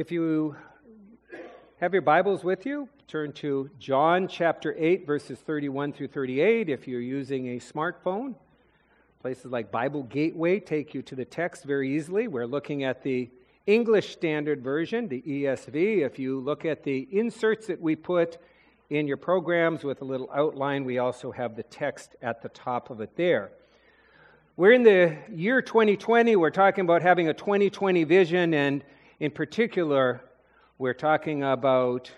If you have your Bibles with you, turn to John chapter 8, verses 31 through 38. If you're using a smartphone, places like Bible Gateway take you to the text very easily. We're looking at the English Standard Version, the ESV. If you look at the inserts that we put in your programs with a little outline, we also have the text at the top of it there. We're in the year 2020. We're talking about having a 2020 vision and in particular, we're talking about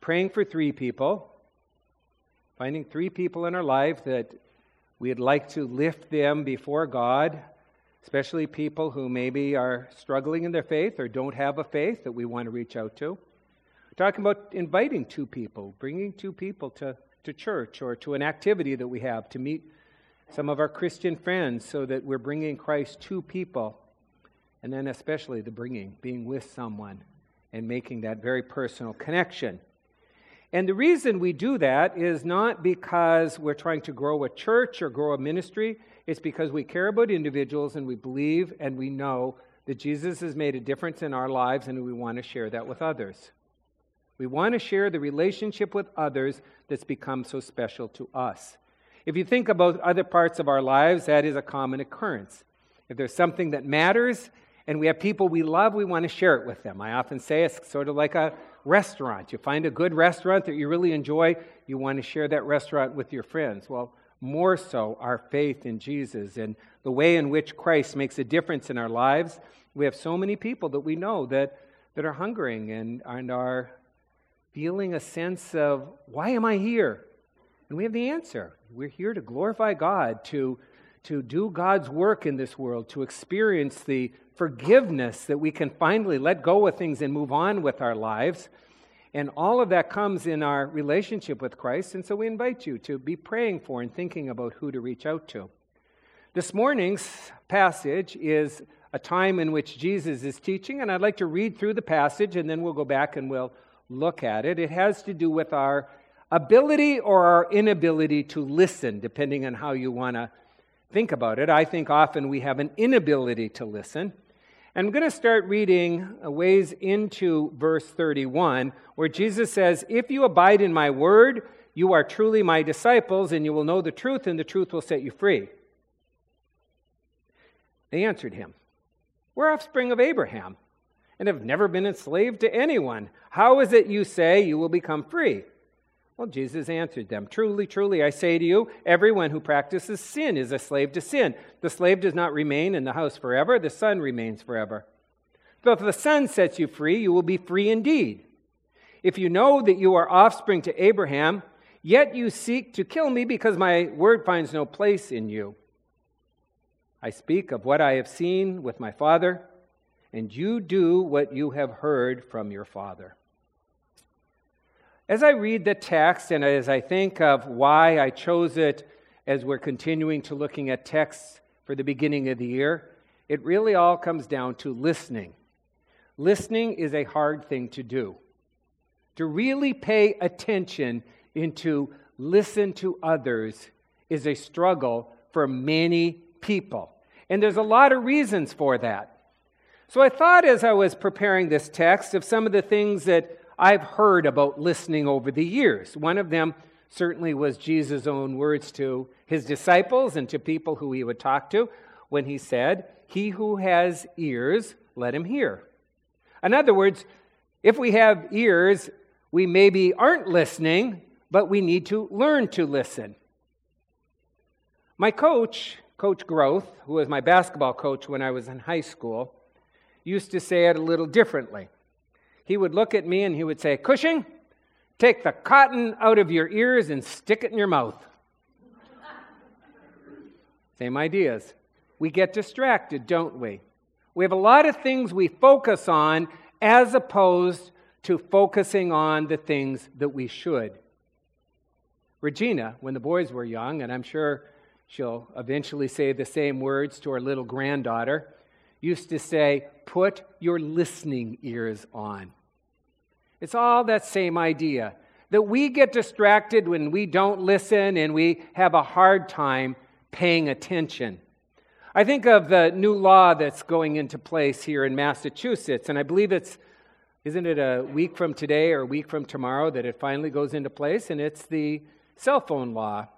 praying for three people, finding three people in our life that we'd like to lift them before God, especially people who maybe are struggling in their faith or don't have a faith that we want to reach out to. We're talking about inviting two people, bringing two people to, to church or to an activity that we have to meet some of our Christian friends so that we're bringing Christ to people and then especially the bringing, being with someone and making that very personal connection. And the reason we do that is not because we're trying to grow a church or grow a ministry. It's because we care about individuals and we believe and we know that Jesus has made a difference in our lives and we want to share that with others. We want to share the relationship with others that's become so special to us. If you think about other parts of our lives, that is a common occurrence. If there's something that matters and we have people we love, we want to share it with them. I often say it's sort of like a restaurant. You find a good restaurant that you really enjoy, you want to share that restaurant with your friends. Well, more so, our faith in Jesus and the way in which Christ makes a difference in our lives. We have so many people that we know that, that are hungering and, and are feeling a sense of, why am I here? And we have the answer. We're here to glorify God, to, to do God's work in this world, to experience the forgiveness that we can finally let go of things and move on with our lives. And all of that comes in our relationship with Christ. And so we invite you to be praying for and thinking about who to reach out to. This morning's passage is a time in which Jesus is teaching, and I'd like to read through the passage and then we'll go back and we'll look at it. It has to do with our ability or our inability to listen, depending on how you want to think about it. I think often we have an inability to listen. I'm going to start reading a ways into verse 31, where Jesus says, If you abide in my word, you are truly my disciples, and you will know the truth, and the truth will set you free. They answered him, We're offspring of Abraham, and have never been enslaved to anyone. How is it you say you will become free? Well, Jesus answered them Truly, truly, I say to you, everyone who practices sin is a slave to sin. The slave does not remain in the house forever, the son remains forever. So if the son sets you free, you will be free indeed. If you know that you are offspring to Abraham, yet you seek to kill me because my word finds no place in you. I speak of what I have seen with my father, and you do what you have heard from your father. As I read the text and as I think of why I chose it as we're continuing to looking at texts for the beginning of the year, it really all comes down to listening. Listening is a hard thing to do. To really pay attention and to listen to others is a struggle for many people. And there's a lot of reasons for that. So I thought as I was preparing this text of some of the things that I've heard about listening over the years. One of them certainly was Jesus' own words to his disciples and to people who he would talk to when he said, He who has ears, let him hear. In other words, if we have ears, we maybe aren't listening, but we need to learn to listen. My coach, Coach Groth, who was my basketball coach when I was in high school, used to say it a little differently he would look at me and he would say, Cushing, take the cotton out of your ears and stick it in your mouth. Same ideas. We get distracted, don't we? We have a lot of things we focus on as opposed to focusing on the things that we should. Regina, when the boys were young, and I'm sure she'll eventually say the same words to our little granddaughter, used to say, Put your listening ears on. It's all that same idea that we get distracted when we don't listen and we have a hard time paying attention. I think of the new law that's going into place here in Massachusetts, and I believe it's Isn't it a week from today or a week from tomorrow that it finally goes into place? And it's the cell phone law.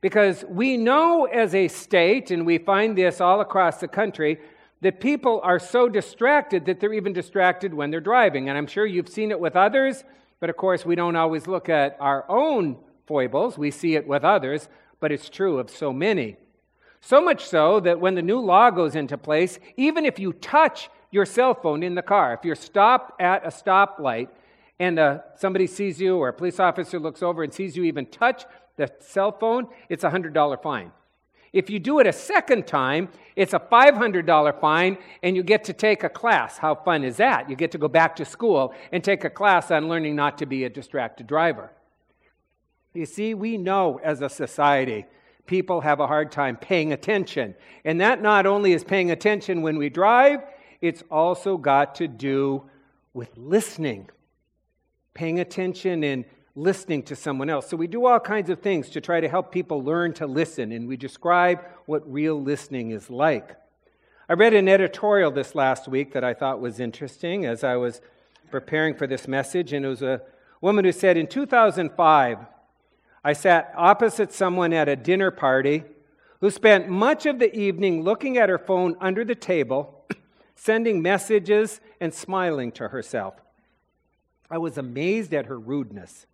Because we know as a state, and we find this all across the country, that people are so distracted that they're even distracted when they're driving. And I'm sure you've seen it with others, but of course, we don't always look at our own foibles. We see it with others, but it's true of so many. So much so that when the new law goes into place, even if you touch your cell phone in the car, if you're stopped at a stoplight and uh, somebody sees you or a police officer looks over and sees you even touch the cell phone, it's a $100 fine. If you do it a second time, it's a $500 fine and you get to take a class. How fun is that? You get to go back to school and take a class on learning not to be a distracted driver. You see, we know as a society, people have a hard time paying attention. And that not only is paying attention when we drive, it's also got to do with listening. Paying attention and listening to someone else. So we do all kinds of things to try to help people learn to listen, and we describe what real listening is like. I read an editorial this last week that I thought was interesting as I was preparing for this message, and it was a woman who said, In 2005, I sat opposite someone at a dinner party who spent much of the evening looking at her phone under the table, sending messages, and smiling to herself. I was amazed at her rudeness.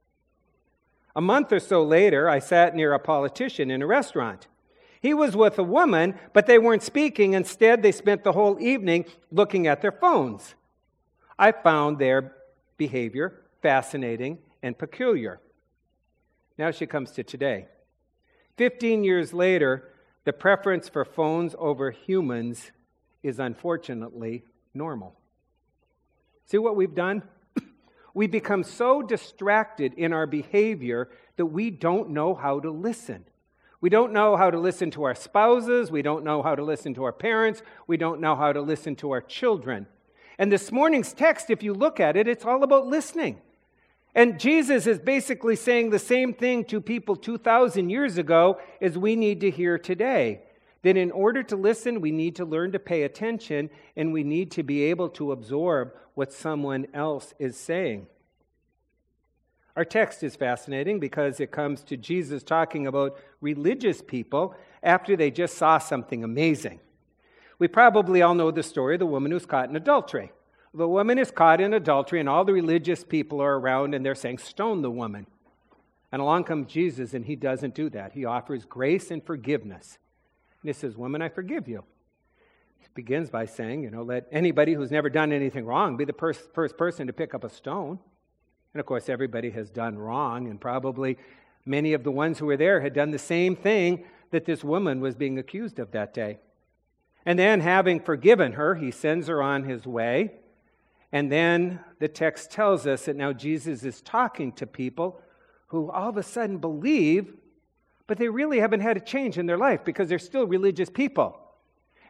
A month or so later, I sat near a politician in a restaurant. He was with a woman, but they weren't speaking. Instead, they spent the whole evening looking at their phones. I found their behavior fascinating and peculiar. Now she comes to today. Fifteen years later, the preference for phones over humans is unfortunately normal. See what we've done? We become so distracted in our behavior that we don't know how to listen. We don't know how to listen to our spouses. We don't know how to listen to our parents. We don't know how to listen to our children. And this morning's text, if you look at it, it's all about listening. And Jesus is basically saying the same thing to people 2,000 years ago as we need to hear today that in order to listen, we need to learn to pay attention and we need to be able to absorb what someone else is saying. Our text is fascinating because it comes to Jesus talking about religious people after they just saw something amazing. We probably all know the story of the woman who's caught in adultery. The woman is caught in adultery, and all the religious people are around and they're saying, Stone the woman. And along comes Jesus, and he doesn't do that. He offers grace and forgiveness. And he says, Woman, I forgive you. Begins by saying, You know, let anybody who's never done anything wrong be the first person to pick up a stone. And of course, everybody has done wrong, and probably many of the ones who were there had done the same thing that this woman was being accused of that day. And then, having forgiven her, he sends her on his way. And then the text tells us that now Jesus is talking to people who all of a sudden believe but they really haven't had a change in their life because they're still religious people.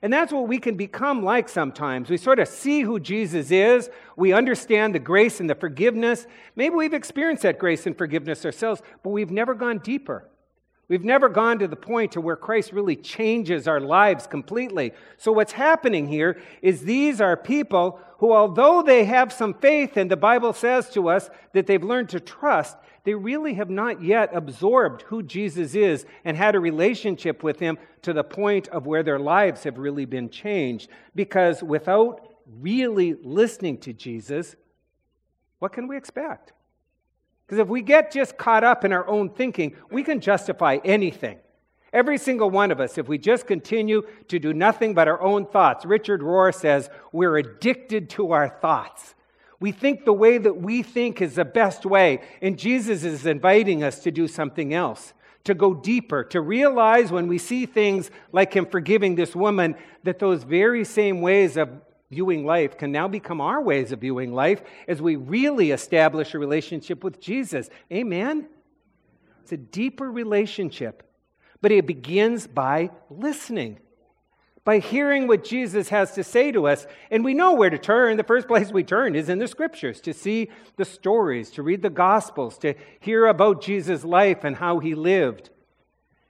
And that's what we can become like sometimes. We sort of see who Jesus is, we understand the grace and the forgiveness. Maybe we've experienced that grace and forgiveness ourselves, but we've never gone deeper. We've never gone to the point to where Christ really changes our lives completely. So what's happening here is these are people who although they have some faith and the Bible says to us that they've learned to trust, they really have not yet absorbed who Jesus is and had a relationship with him to the point of where their lives have really been changed. Because without really listening to Jesus, what can we expect? Because if we get just caught up in our own thinking, we can justify anything. Every single one of us, if we just continue to do nothing but our own thoughts, Richard Rohr says, we're addicted to our thoughts. We think the way that we think is the best way. And Jesus is inviting us to do something else, to go deeper, to realize when we see things like Him forgiving this woman, that those very same ways of viewing life can now become our ways of viewing life as we really establish a relationship with Jesus. Amen? It's a deeper relationship, but it begins by listening by hearing what Jesus has to say to us. And we know where to turn. The first place we turn is in the scriptures to see the stories, to read the gospels, to hear about Jesus' life and how he lived.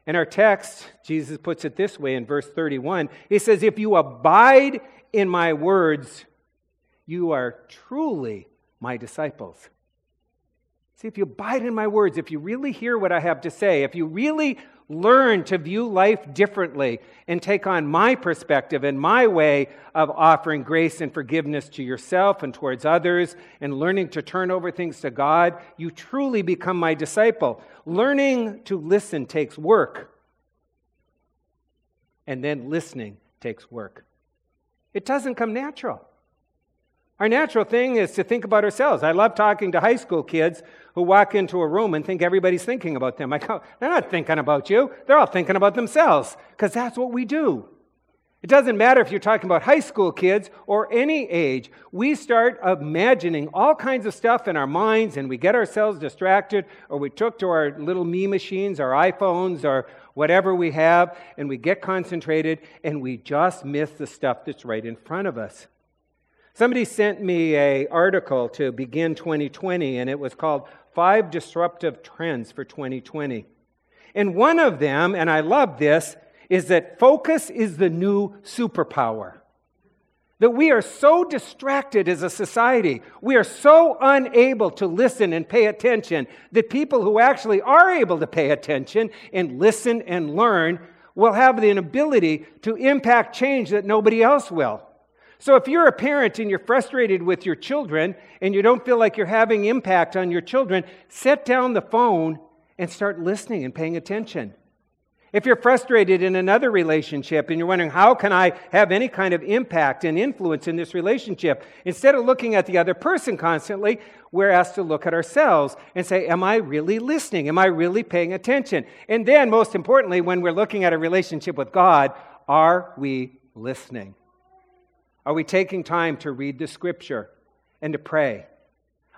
In our text, Jesus puts it this way in verse 31 He says, If you abide in my words, you are truly my disciples. See, if you abide in my words, if you really hear what I have to say, if you really learn to view life differently and take on my perspective and my way of offering grace and forgiveness to yourself and towards others and learning to turn over things to God, you truly become my disciple. Learning to listen takes work, and then listening takes work. It doesn't come natural. Our natural thing is to think about ourselves. I love talking to high school kids who walk into a room and think everybody's thinking about them. I go, they're not thinking about you. They're all thinking about themselves because that's what we do. It doesn't matter if you're talking about high school kids or any age. We start imagining all kinds of stuff in our minds and we get ourselves distracted or we took to our little me machines, our iPhones, or whatever we have, and we get concentrated and we just miss the stuff that's right in front of us. Somebody sent me a article to begin 2020 and it was called Five Disruptive Trends for 2020. And one of them, and I love this, is that focus is the new superpower. That we are so distracted as a society, we are so unable to listen and pay attention that people who actually are able to pay attention and listen and learn will have the ability to impact change that nobody else will. So if you're a parent and you're frustrated with your children and you don't feel like you're having impact on your children, set down the phone and start listening and paying attention. If you're frustrated in another relationship and you're wondering, how can I have any kind of impact and influence in this relationship? Instead of looking at the other person constantly, we're asked to look at ourselves and say, Am I really listening? Am I really paying attention? And then, most importantly, when we're looking at a relationship with God, are we listening? Are we taking time to read the scripture and to pray?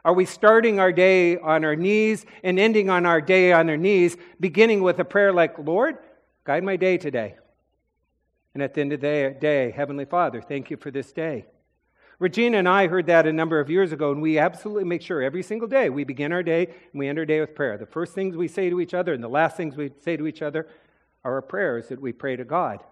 Are we starting our day on our knees and ending on our day on our knees, beginning with a prayer like, Lord, guide my day today? And at the end of the day, Heavenly Father, thank you for this day. Regina and I heard that a number of years ago, and we absolutely make sure every single day we begin our day and we end our day with prayer. The first things we say to each other and the last things we say to each other are our prayers that we pray to God.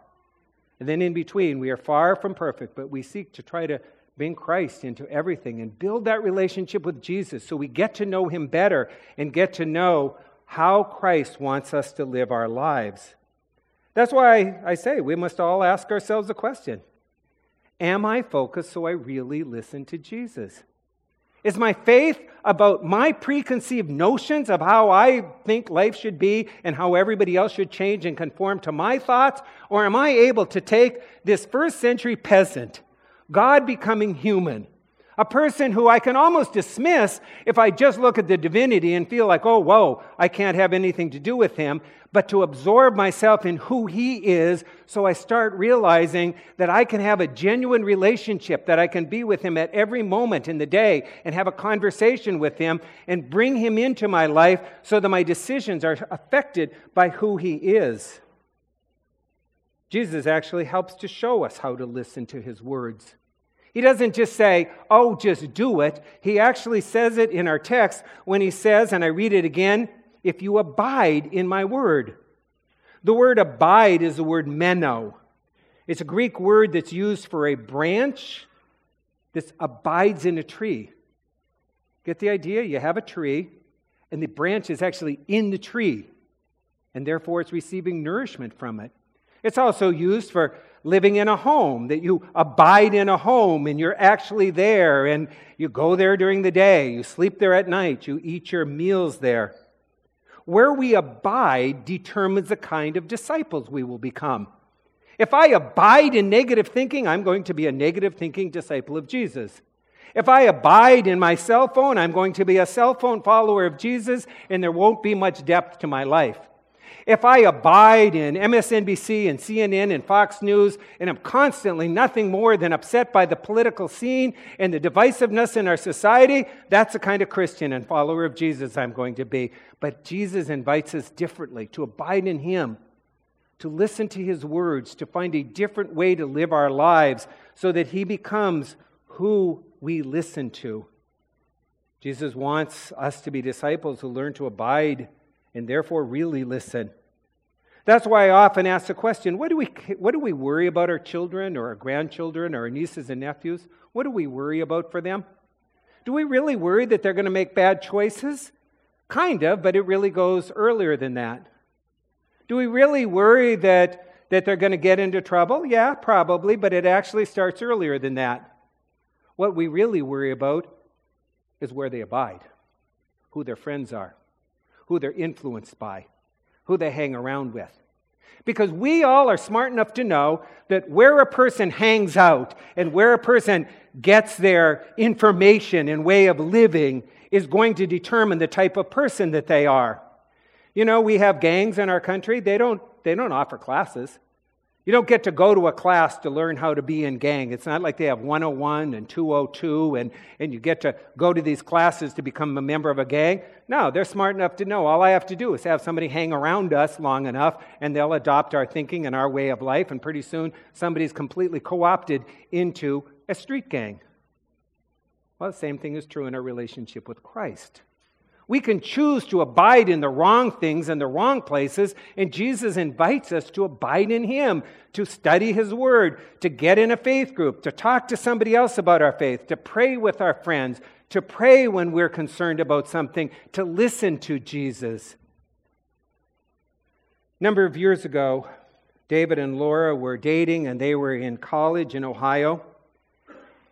And then in between, we are far from perfect, but we seek to try to bring Christ into everything and build that relationship with Jesus so we get to know him better and get to know how Christ wants us to live our lives. That's why I say we must all ask ourselves a question Am I focused so I really listen to Jesus? Is my faith about my preconceived notions of how I think life should be and how everybody else should change and conform to my thoughts? Or am I able to take this first century peasant, God becoming human, a person who I can almost dismiss if I just look at the divinity and feel like, oh, whoa, I can't have anything to do with him, but to absorb myself in who he is so I start realizing that I can have a genuine relationship, that I can be with him at every moment in the day and have a conversation with him and bring him into my life so that my decisions are affected by who he is. Jesus actually helps to show us how to listen to his words. He doesn't just say, oh, just do it. He actually says it in our text when he says, and I read it again, if you abide in my word. The word abide is the word meno. It's a Greek word that's used for a branch that abides in a tree. Get the idea? You have a tree, and the branch is actually in the tree, and therefore it's receiving nourishment from it. It's also used for living in a home, that you abide in a home and you're actually there and you go there during the day, you sleep there at night, you eat your meals there. Where we abide determines the kind of disciples we will become. If I abide in negative thinking, I'm going to be a negative thinking disciple of Jesus. If I abide in my cell phone, I'm going to be a cell phone follower of Jesus, and there won't be much depth to my life. If I abide in MSNBC and CNN and Fox News and am constantly nothing more than upset by the political scene and the divisiveness in our society, that's the kind of Christian and follower of Jesus I'm going to be. But Jesus invites us differently to abide in Him, to listen to His words, to find a different way to live our lives so that He becomes who we listen to. Jesus wants us to be disciples who learn to abide and therefore really listen. That's why I often ask the question what do, we, what do we worry about our children or our grandchildren or our nieces and nephews? What do we worry about for them? Do we really worry that they're going to make bad choices? Kind of, but it really goes earlier than that. Do we really worry that, that they're going to get into trouble? Yeah, probably, but it actually starts earlier than that. What we really worry about is where they abide, who their friends are, who they're influenced by, who they hang around with. Because we all are smart enough to know that where a person hangs out and where a person gets their information and way of living is going to determine the type of person that they are. You know, we have gangs in our country, they don't, they don't offer classes. You don't get to go to a class to learn how to be in gang. It's not like they have 101 and 202 and, and you get to go to these classes to become a member of a gang. No, they're smart enough to know all I have to do is have somebody hang around us long enough and they'll adopt our thinking and our way of life, and pretty soon somebody's completely co opted into a street gang. Well, the same thing is true in our relationship with Christ. We can choose to abide in the wrong things and the wrong places, and Jesus invites us to abide in Him, to study His Word, to get in a faith group, to talk to somebody else about our faith, to pray with our friends, to pray when we're concerned about something, to listen to Jesus. A number of years ago, David and Laura were dating, and they were in college in Ohio.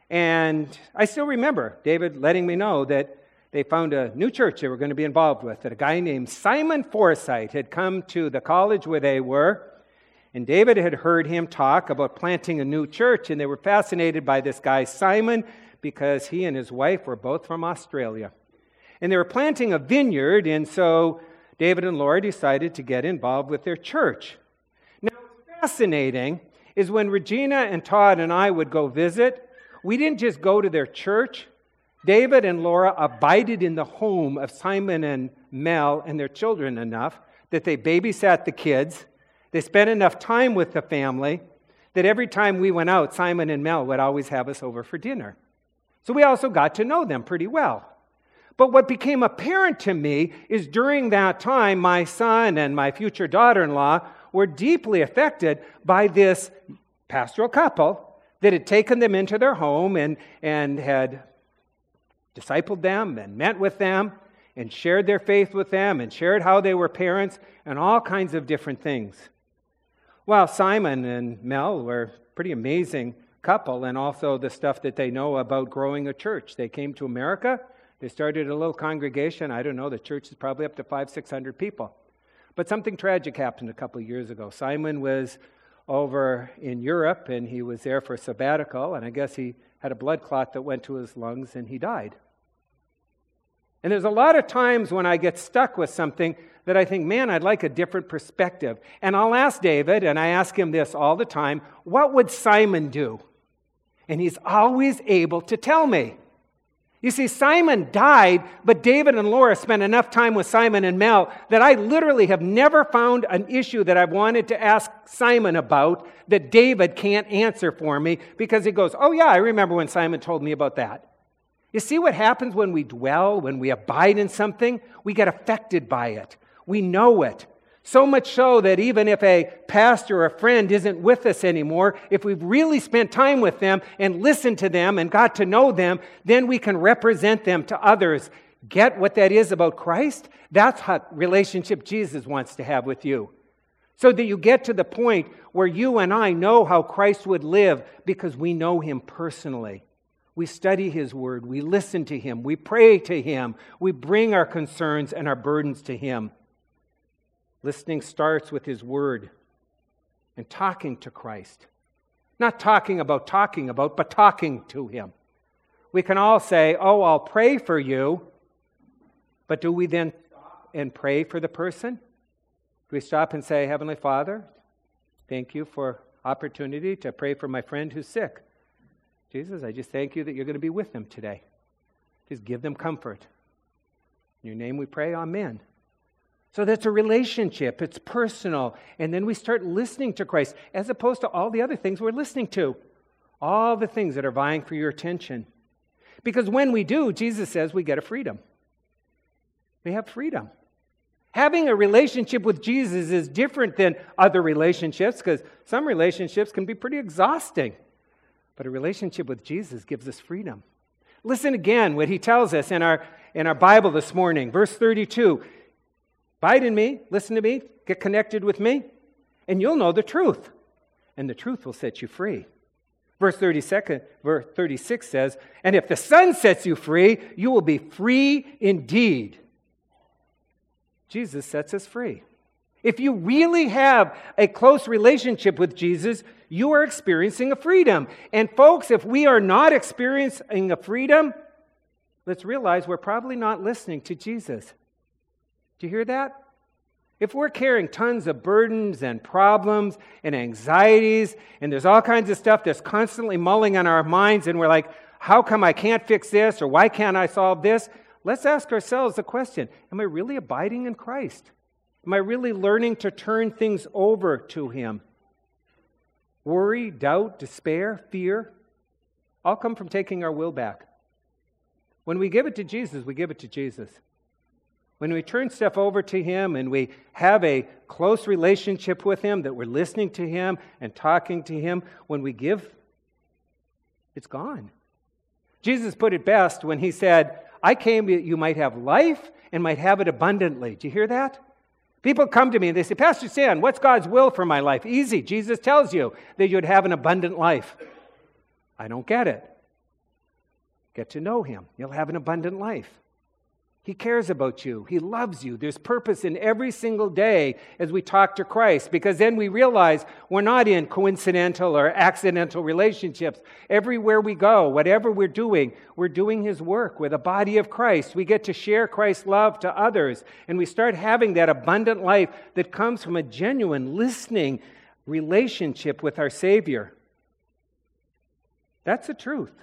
And I still remember David letting me know that they found a new church they were going to be involved with, that a guy named Simon Forsyth had come to the college where they were. And David had heard him talk about planting a new church, and they were fascinated by this guy, Simon, because he and his wife were both from Australia. And they were planting a vineyard, and so David and Laura decided to get involved with their church. Now, fascinating is when Regina and Todd and I would go visit, we didn't just go to their church, David and Laura abided in the home of Simon and Mel and their children enough that they babysat the kids. They spent enough time with the family that every time we went out, Simon and Mel would always have us over for dinner. So we also got to know them pretty well. But what became apparent to me is during that time, my son and my future daughter in law were deeply affected by this pastoral couple that had taken them into their home and, and had discipled them and met with them and shared their faith with them and shared how they were parents and all kinds of different things. Well, Simon and Mel were pretty amazing couple and also the stuff that they know about growing a church. They came to America, they started a little congregation. I don't know, the church is probably up to five, six hundred people. But something tragic happened a couple of years ago. Simon was over in Europe and he was there for a sabbatical, and I guess he had a blood clot that went to his lungs and he died. And there's a lot of times when I get stuck with something that I think, man, I'd like a different perspective. And I'll ask David, and I ask him this all the time what would Simon do? And he's always able to tell me. You see, Simon died, but David and Laura spent enough time with Simon and Mel that I literally have never found an issue that I've wanted to ask Simon about that David can't answer for me because he goes, Oh, yeah, I remember when Simon told me about that. You see what happens when we dwell, when we abide in something? We get affected by it. We know it. So much so that even if a pastor or a friend isn't with us anymore, if we've really spent time with them and listened to them and got to know them, then we can represent them to others. Get what that is about Christ? That's how relationship Jesus wants to have with you. So that you get to the point where you and I know how Christ would live because we know him personally. We study His Word. We listen to Him. We pray to Him. We bring our concerns and our burdens to Him. Listening starts with His Word and talking to Christ. Not talking about talking about, but talking to Him. We can all say, Oh, I'll pray for you. But do we then and pray for the person? Do we stop and say, Heavenly Father, thank you for opportunity to pray for my friend who's sick? Jesus, I just thank you that you're going to be with them today. Just give them comfort. In your name we pray, Amen. So that's a relationship, it's personal. And then we start listening to Christ as opposed to all the other things we're listening to, all the things that are vying for your attention. Because when we do, Jesus says we get a freedom. We have freedom. Having a relationship with Jesus is different than other relationships because some relationships can be pretty exhausting. But a relationship with Jesus gives us freedom. Listen again what he tells us in our, in our Bible this morning, verse 32. Abide in me, listen to me, get connected with me, and you'll know the truth, and the truth will set you free. Verse 32, verse 36 says, And if the Son sets you free, you will be free indeed. Jesus sets us free. If you really have a close relationship with Jesus, you are experiencing a freedom. And folks, if we are not experiencing a freedom, let's realize we're probably not listening to Jesus. Do you hear that? If we're carrying tons of burdens and problems and anxieties, and there's all kinds of stuff that's constantly mulling on our minds, and we're like, how come I can't fix this, or why can't I solve this? Let's ask ourselves the question Am I really abiding in Christ? Am I really learning to turn things over to Him? Worry, doubt, despair, fear all come from taking our will back. When we give it to Jesus, we give it to Jesus. When we turn stuff over to Him and we have a close relationship with Him, that we're listening to Him and talking to Him, when we give, it's gone. Jesus put it best when He said, I came that you might have life and might have it abundantly. Do you hear that? People come to me and they say, Pastor Stan, what's God's will for my life? Easy. Jesus tells you that you'd have an abundant life. I don't get it. Get to know Him. You'll have an abundant life. He cares about you. He loves you. There's purpose in every single day as we talk to Christ because then we realize we're not in coincidental or accidental relationships. Everywhere we go, whatever we're doing, we're doing His work. We're the body of Christ. We get to share Christ's love to others. And we start having that abundant life that comes from a genuine listening relationship with our Savior. That's the truth.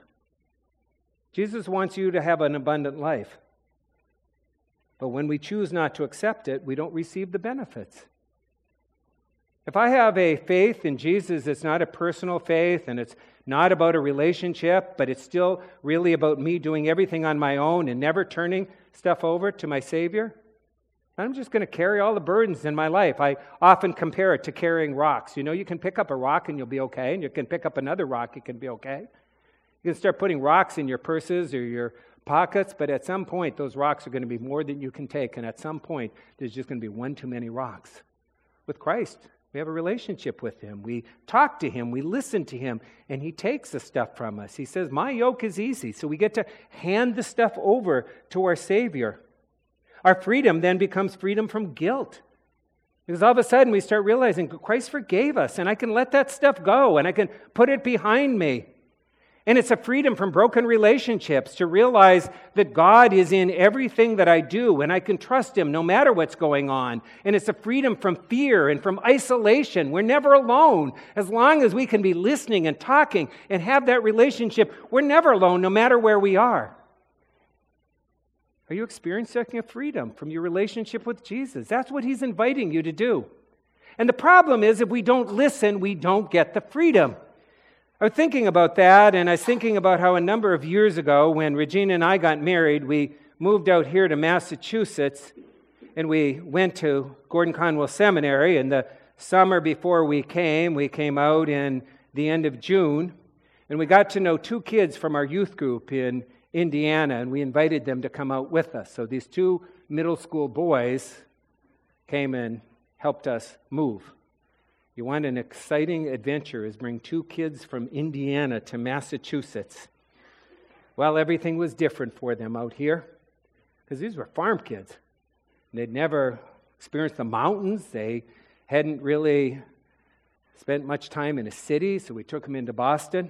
Jesus wants you to have an abundant life. But when we choose not to accept it, we don't receive the benefits. If I have a faith in Jesus it's not a personal faith and it's not about a relationship, but it's still really about me doing everything on my own and never turning stuff over to my Savior, I'm just going to carry all the burdens in my life. I often compare it to carrying rocks. You know, you can pick up a rock and you'll be okay, and you can pick up another rock, it can be okay. You can start putting rocks in your purses or your pockets, but at some point, those rocks are going to be more than you can take. And at some point, there's just going to be one too many rocks. With Christ, we have a relationship with Him. We talk to Him, we listen to Him, and He takes the stuff from us. He says, My yoke is easy. So we get to hand the stuff over to our Savior. Our freedom then becomes freedom from guilt. Because all of a sudden we start realizing Christ forgave us, and I can let that stuff go, and I can put it behind me. And it's a freedom from broken relationships to realize that God is in everything that I do and I can trust Him no matter what's going on. And it's a freedom from fear and from isolation. We're never alone. As long as we can be listening and talking and have that relationship, we're never alone no matter where we are. Are you experiencing a freedom from your relationship with Jesus? That's what He's inviting you to do. And the problem is, if we don't listen, we don't get the freedom. I was thinking about that, and I was thinking about how a number of years ago, when Regina and I got married, we moved out here to Massachusetts, and we went to Gordon Conwell Seminary. And the summer before we came, we came out in the end of June, and we got to know two kids from our youth group in Indiana, and we invited them to come out with us. So these two middle school boys came and helped us move. You want an exciting adventure is bring two kids from Indiana to Massachusetts. Well, everything was different for them out here because these were farm kids. They'd never experienced the mountains. They hadn't really spent much time in a city, so we took them into Boston.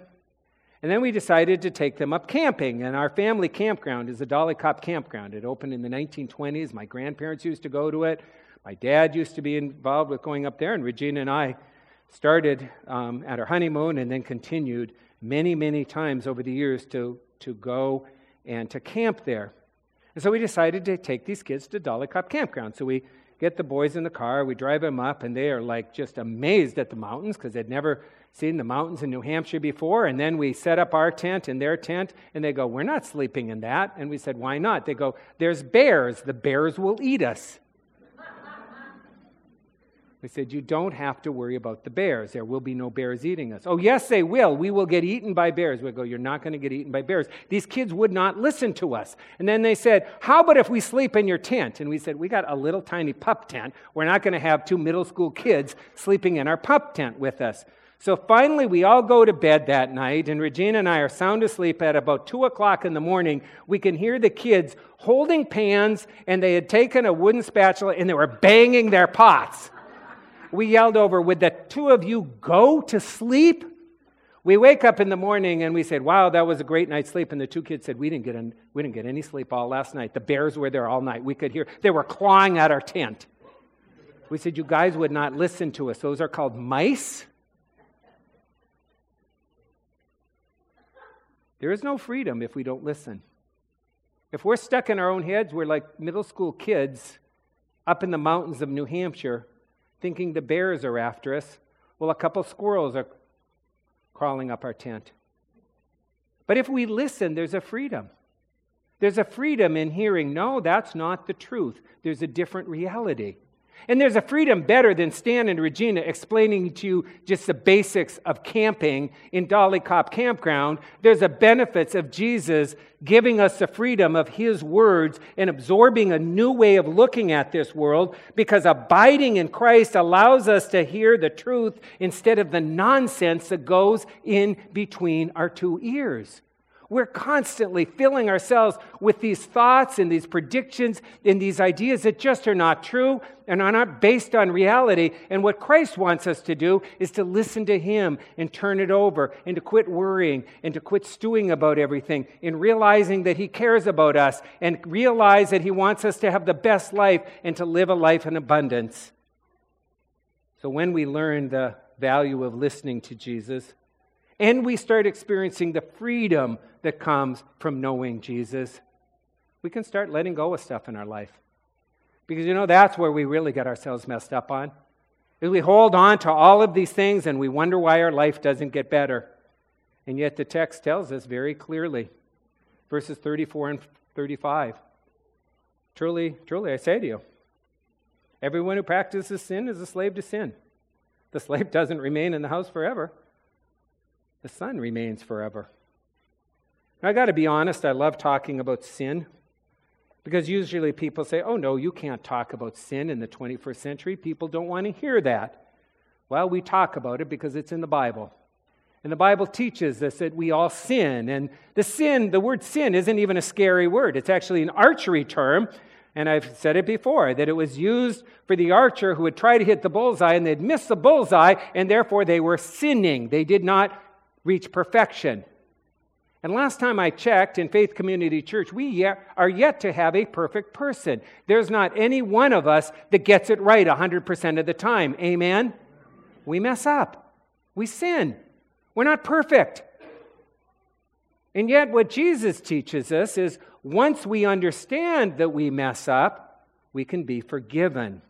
And then we decided to take them up camping. And our family campground is the Dolly Copp Campground. It opened in the 1920s. My grandparents used to go to it. My dad used to be involved with going up there, and Regina and I started um, at our honeymoon and then continued many, many times over the years to, to go and to camp there. And so we decided to take these kids to Dolly Copp Campground. So we get the boys in the car, we drive them up, and they are like just amazed at the mountains because they'd never seen the mountains in New Hampshire before. And then we set up our tent and their tent, and they go, We're not sleeping in that. And we said, Why not? They go, There's bears. The bears will eat us. We said, You don't have to worry about the bears. There will be no bears eating us. Oh, yes, they will. We will get eaten by bears. We go, You're not going to get eaten by bears. These kids would not listen to us. And then they said, How about if we sleep in your tent? And we said, We got a little tiny pup tent. We're not going to have two middle school kids sleeping in our pup tent with us. So finally, we all go to bed that night, and Regina and I are sound asleep at about 2 o'clock in the morning. We can hear the kids holding pans, and they had taken a wooden spatula and they were banging their pots we yelled over, Would the two of you go to sleep? We wake up in the morning and we said, Wow, that was a great night's sleep. And the two kids said, We didn't get, an, we didn't get any sleep all last night. The bears were there all night. We could hear, they were clawing at our tent. We said, You guys would not listen to us. Those are called mice. There is no freedom if we don't listen. If we're stuck in our own heads, we're like middle school kids up in the mountains of New Hampshire thinking the bears are after us. Well, a couple squirrels are crawling up our tent. But if we listen, there's a freedom. There's a freedom in hearing, no, that's not the truth. There's a different reality. And there's a freedom better than Stan and Regina explaining to you just the basics of camping in Dolly Copp Campground. There's a benefits of Jesus giving us the freedom of his words and absorbing a new way of looking at this world because abiding in Christ allows us to hear the truth instead of the nonsense that goes in between our two ears. We're constantly filling ourselves with these thoughts and these predictions and these ideas that just are not true and are not based on reality. And what Christ wants us to do is to listen to Him and turn it over and to quit worrying and to quit stewing about everything and realizing that He cares about us and realize that He wants us to have the best life and to live a life in abundance. So when we learn the value of listening to Jesus, and we start experiencing the freedom that comes from knowing Jesus, we can start letting go of stuff in our life. Because you know, that's where we really get ourselves messed up on. Is we hold on to all of these things and we wonder why our life doesn't get better. And yet the text tells us very clearly, verses 34 and 35. Truly, truly, I say to you, everyone who practices sin is a slave to sin. The slave doesn't remain in the house forever the Son remains forever. Now, I got to be honest, I love talking about sin because usually people say, oh no, you can't talk about sin in the 21st century. People don't want to hear that. Well, we talk about it because it's in the Bible. And the Bible teaches us that we all sin. And the sin, the word sin, isn't even a scary word. It's actually an archery term. And I've said it before that it was used for the archer who would try to hit the bullseye and they'd miss the bullseye, and therefore they were sinning. They did not reach perfection. And last time I checked in Faith Community Church, we are yet to have a perfect person. There's not any one of us that gets it right 100% of the time. Amen? We mess up, we sin. We're not perfect. And yet, what Jesus teaches us is once we understand that we mess up, we can be forgiven.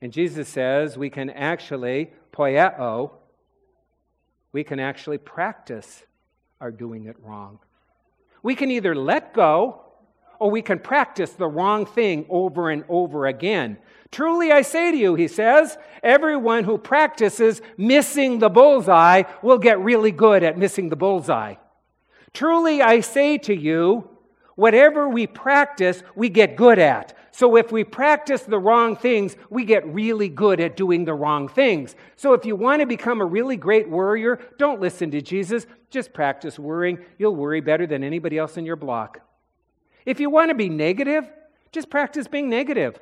And Jesus says we can actually, poieo, we can actually practice our doing it wrong. We can either let go or we can practice the wrong thing over and over again. Truly, I say to you, he says, everyone who practices missing the bullseye will get really good at missing the bullseye. Truly, I say to you, whatever we practice, we get good at. So if we practice the wrong things, we get really good at doing the wrong things. So if you want to become a really great worrier, don't listen to Jesus. Just practice worrying. You'll worry better than anybody else in your block. If you want to be negative, just practice being negative.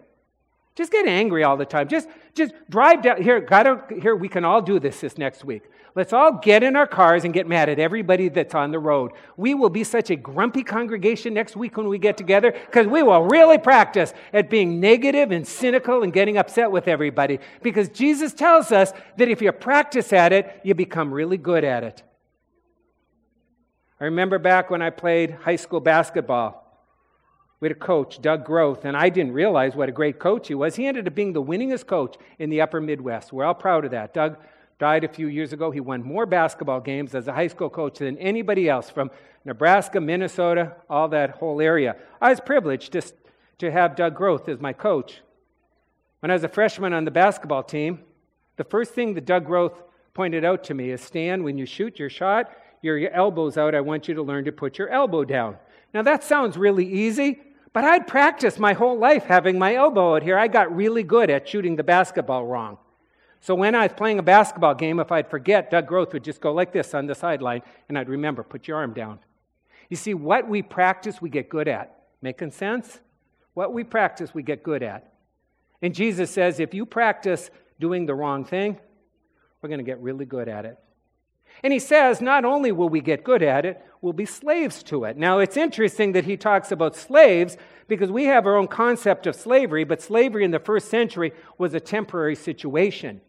Just get angry all the time. Just, just drive down here. Gotta, here, we can all do this this next week. Let's all get in our cars and get mad at everybody that's on the road. We will be such a grumpy congregation next week when we get together because we will really practice at being negative and cynical and getting upset with everybody. Because Jesus tells us that if you practice at it, you become really good at it. I remember back when I played high school basketball. We had a coach, Doug Groth, and I didn't realize what a great coach he was. He ended up being the winningest coach in the upper Midwest. We're all proud of that. Doug died a few years ago. He won more basketball games as a high school coach than anybody else from Nebraska, Minnesota, all that whole area. I was privileged to, to have Doug Groth as my coach. When I was a freshman on the basketball team, the first thing that Doug Groth pointed out to me is Stan, when you shoot your shot, your, elbow's out. I want you to learn to put your elbow down. Now, that sounds really easy, but I'd practiced my whole life having my elbow out here. I got really good at shooting the basketball wrong. So when I was playing a basketball game, if I'd forget, Doug Groth would just go like this on the sideline, and I'd remember, put your arm down. You see, what we practice, we get good at. Making sense? What we practice, we get good at. And Jesus says, if you practice doing the wrong thing, we're going to get really good at it. And he says, not only will we get good at it, we'll be slaves to it. Now, it's interesting that he talks about slaves because we have our own concept of slavery, but slavery in the first century was a temporary situation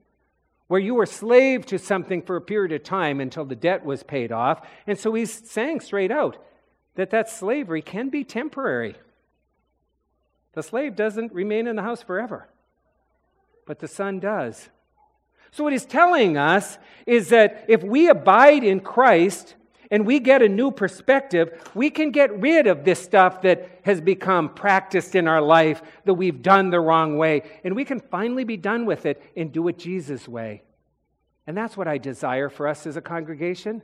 where you were slave to something for a period of time until the debt was paid off. And so he's saying straight out that that slavery can be temporary. The slave doesn't remain in the house forever, but the son does. So, what he's telling us is that if we abide in Christ and we get a new perspective, we can get rid of this stuff that has become practiced in our life that we've done the wrong way, and we can finally be done with it and do it Jesus' way. And that's what I desire for us as a congregation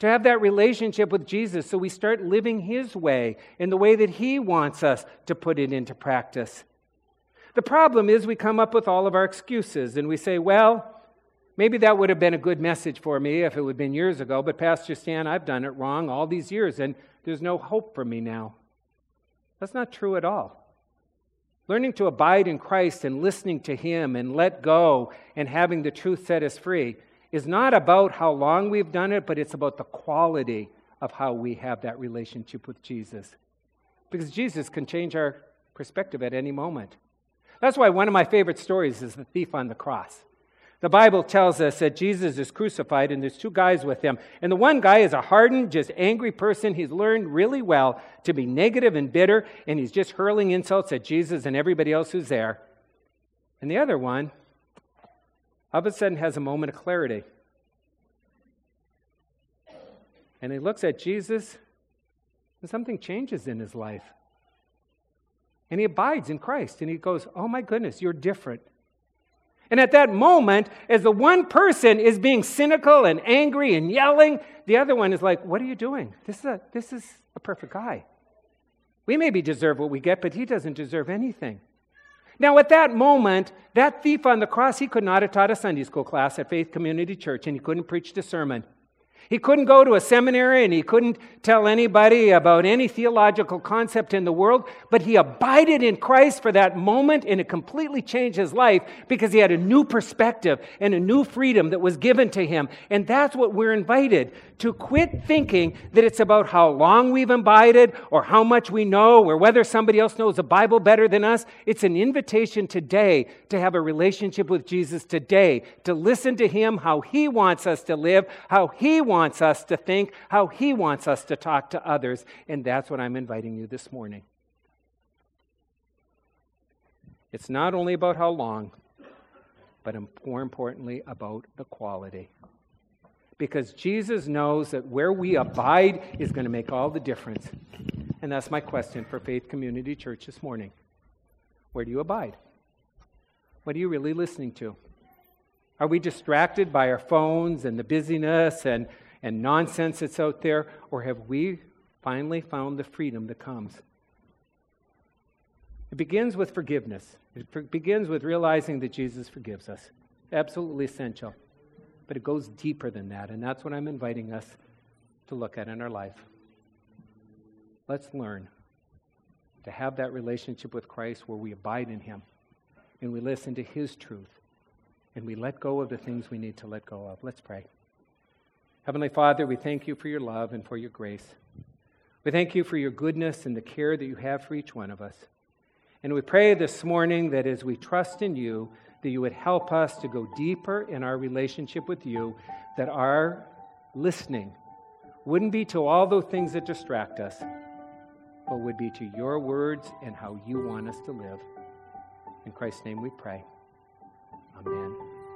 to have that relationship with Jesus so we start living His way in the way that He wants us to put it into practice. The problem is we come up with all of our excuses and we say, well, maybe that would have been a good message for me if it would have been years ago, but Pastor Stan, I've done it wrong all these years and there's no hope for me now. That's not true at all. Learning to abide in Christ and listening to Him and let go and having the truth set us free is not about how long we've done it, but it's about the quality of how we have that relationship with Jesus. Because Jesus can change our perspective at any moment. That's why one of my favorite stories is the thief on the cross. The Bible tells us that Jesus is crucified and there's two guys with him. And the one guy is a hardened, just angry person. He's learned really well to be negative and bitter, and he's just hurling insults at Jesus and everybody else who's there. And the other one, all of a sudden, has a moment of clarity. And he looks at Jesus, and something changes in his life. And he abides in Christ. And he goes, Oh my goodness, you're different. And at that moment, as the one person is being cynical and angry and yelling, the other one is like, What are you doing? This is a, this is a perfect guy. We maybe deserve what we get, but he doesn't deserve anything. Now, at that moment, that thief on the cross, he could not have taught a Sunday school class at Faith Community Church, and he couldn't preach the sermon. He couldn't go to a seminary and he couldn't tell anybody about any theological concept in the world, but he abided in Christ for that moment and it completely changed his life because he had a new perspective and a new freedom that was given to him. And that's what we're invited to quit thinking that it's about how long we've abided or how much we know or whether somebody else knows the Bible better than us. It's an invitation today to have a relationship with Jesus today, to listen to him, how he wants us to live, how he wants wants us to think, how He wants us to talk to others. And that's what I'm inviting you this morning. It's not only about how long, but more importantly, about the quality. Because Jesus knows that where we abide is going to make all the difference. And that's my question for Faith Community Church this morning. Where do you abide? What are you really listening to? Are we distracted by our phones and the busyness and and nonsense that's out there, or have we finally found the freedom that comes? It begins with forgiveness. It begins with realizing that Jesus forgives us. Absolutely essential. But it goes deeper than that, and that's what I'm inviting us to look at in our life. Let's learn to have that relationship with Christ where we abide in Him and we listen to His truth and we let go of the things we need to let go of. Let's pray. Heavenly Father, we thank you for your love and for your grace. We thank you for your goodness and the care that you have for each one of us. And we pray this morning that as we trust in you, that you would help us to go deeper in our relationship with you, that our listening wouldn't be to all those things that distract us, but would be to your words and how you want us to live. In Christ's name we pray. Amen.